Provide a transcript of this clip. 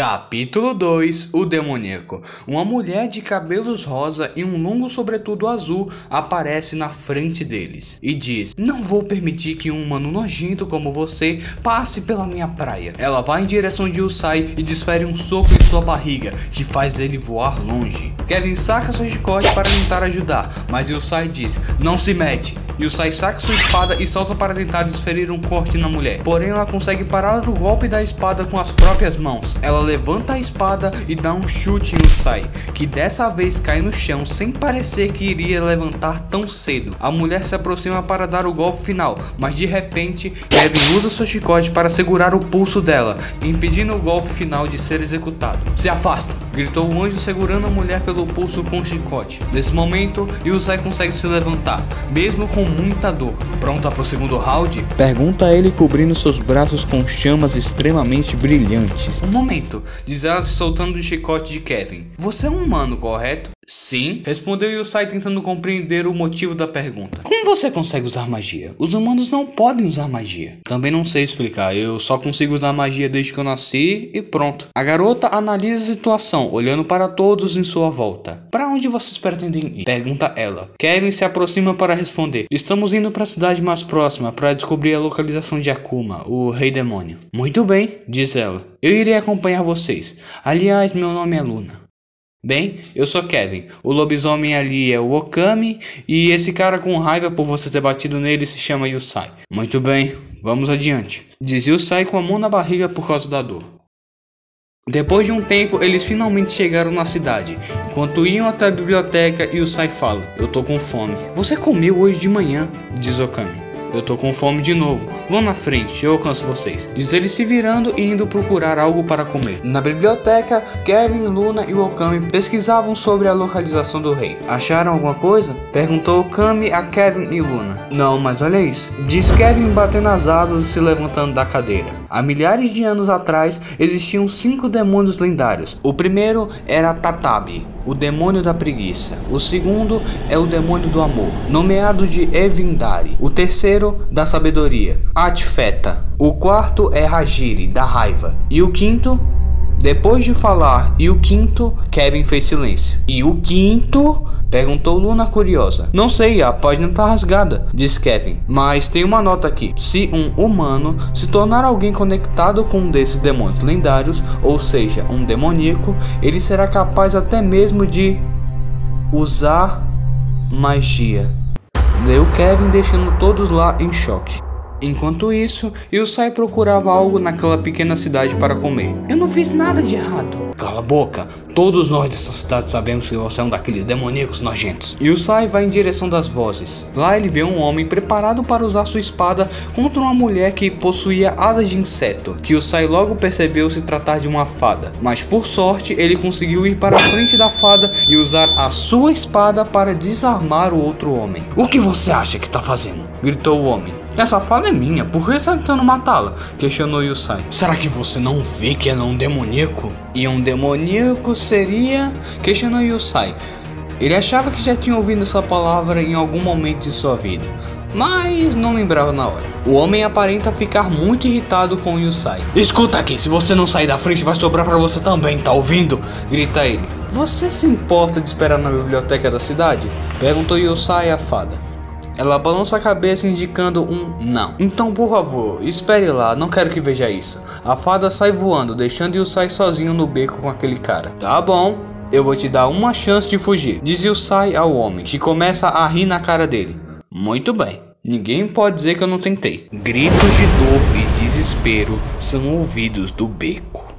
Capítulo 2 O Demoníaco Uma mulher de cabelos rosa e um longo sobretudo azul aparece na frente deles e diz: Não vou permitir que um humano nojento como você passe pela minha praia. Ela vai em direção de Usai e desfere um soco em sua barriga que faz ele voar longe. Kevin saca seu chicote para tentar ajudar, mas Usai diz: Não se mete. E Usai saca sua espada e salta para tentar desferir um corte na mulher. Porém, ela consegue parar o golpe da espada com as próprias mãos. Ela levanta a espada e dá um chute em Usai, que dessa vez cai no chão sem parecer que iria levantar tão cedo. A mulher se aproxima para dar o golpe final, mas de repente Kevin usa seu chicote para segurar o pulso dela, impedindo o golpe final de ser executado. Se afasta! Gritou o anjo segurando a mulher pelo pulso com o chicote. Nesse momento, Yusai consegue se levantar, mesmo com muita dor. Pronta para o segundo round? Pergunta ele cobrindo seus braços com chamas extremamente brilhantes. Um momento diz ela se soltando do chicote de Kevin. Você é um humano, correto? Sim, respondeu Yusai tentando compreender o motivo da pergunta. Como você consegue usar magia? Os humanos não podem usar magia. Também não sei explicar, eu só consigo usar magia desde que eu nasci e pronto. A garota analisa a situação, olhando para todos em sua volta. Para onde vocês pretendem ir? Pergunta ela. Kevin se aproxima para responder. Estamos indo para a cidade mais próxima para descobrir a localização de Akuma, o rei demônio. Muito bem, diz ela. Eu irei acompanhar vocês. Aliás, meu nome é Luna. Bem, eu sou Kevin. O lobisomem ali é o Okami e esse cara com raiva por você ter batido nele se chama Yusai. Muito bem, vamos adiante. Diz Yusai com a mão na barriga por causa da dor. Depois de um tempo, eles finalmente chegaram na cidade. Enquanto iam até a biblioteca, Yusai fala: Eu tô com fome. Você comeu hoje de manhã? Diz Okami. Eu tô com fome de novo. Vão na frente, eu alcanço vocês. Diz ele se virando e indo procurar algo para comer. Na biblioteca, Kevin, Luna e Okami pesquisavam sobre a localização do rei. Acharam alguma coisa? Perguntou Okami a Kevin e Luna. Não, mas olha isso. Diz Kevin batendo as asas e se levantando da cadeira. Há milhares de anos atrás existiam cinco demônios lendários. O primeiro era Tatabi, o demônio da preguiça. O segundo é o demônio do amor, nomeado de Evindari. O terceiro, da sabedoria, Atfeta. O quarto é Hajiri, da raiva. E o quinto, depois de falar, e o quinto, Kevin fez silêncio. E o quinto Perguntou Luna curiosa. Não sei, a página tá rasgada, disse Kevin. Mas tem uma nota aqui. Se um humano se tornar alguém conectado com um desses demônios lendários, ou seja, um demoníaco, ele será capaz até mesmo de usar magia. Leu Kevin deixando todos lá em choque. Enquanto isso, Yusai procurava algo naquela pequena cidade para comer. Eu não fiz nada de errado. Cala a boca. Todos nós dessa cidade sabemos que você é um daqueles demoníacos nojentos. Yusai vai em direção das vozes. Lá ele vê um homem preparado para usar sua espada contra uma mulher que possuía asas de inseto, que Yusai logo percebeu se tratar de uma fada. Mas por sorte, ele conseguiu ir para a frente da fada e usar a sua espada para desarmar o outro homem. O que você acha que está fazendo? gritou o homem. Essa fada é minha, por que está tentando matá-la? Questionou Yusai. Será que você não vê que ela é um demoníaco? E um demoníaco seria? Questionou Yusai. Ele achava que já tinha ouvido essa palavra em algum momento de sua vida, mas não lembrava na hora. O homem aparenta ficar muito irritado com Yusai. Escuta aqui, se você não sair da frente vai sobrar para você também, tá ouvindo? Grita ele. Você se importa de esperar na biblioteca da cidade? Perguntou Yusai à fada. Ela balança a cabeça indicando um não. Então, por favor, espere lá, não quero que veja isso. A fada sai voando, deixando Yusai sozinho no beco com aquele cara. Tá bom, eu vou te dar uma chance de fugir, diz Yusai ao homem, que começa a rir na cara dele. Muito bem. Ninguém pode dizer que eu não tentei. Gritos de dor e desespero são ouvidos do beco.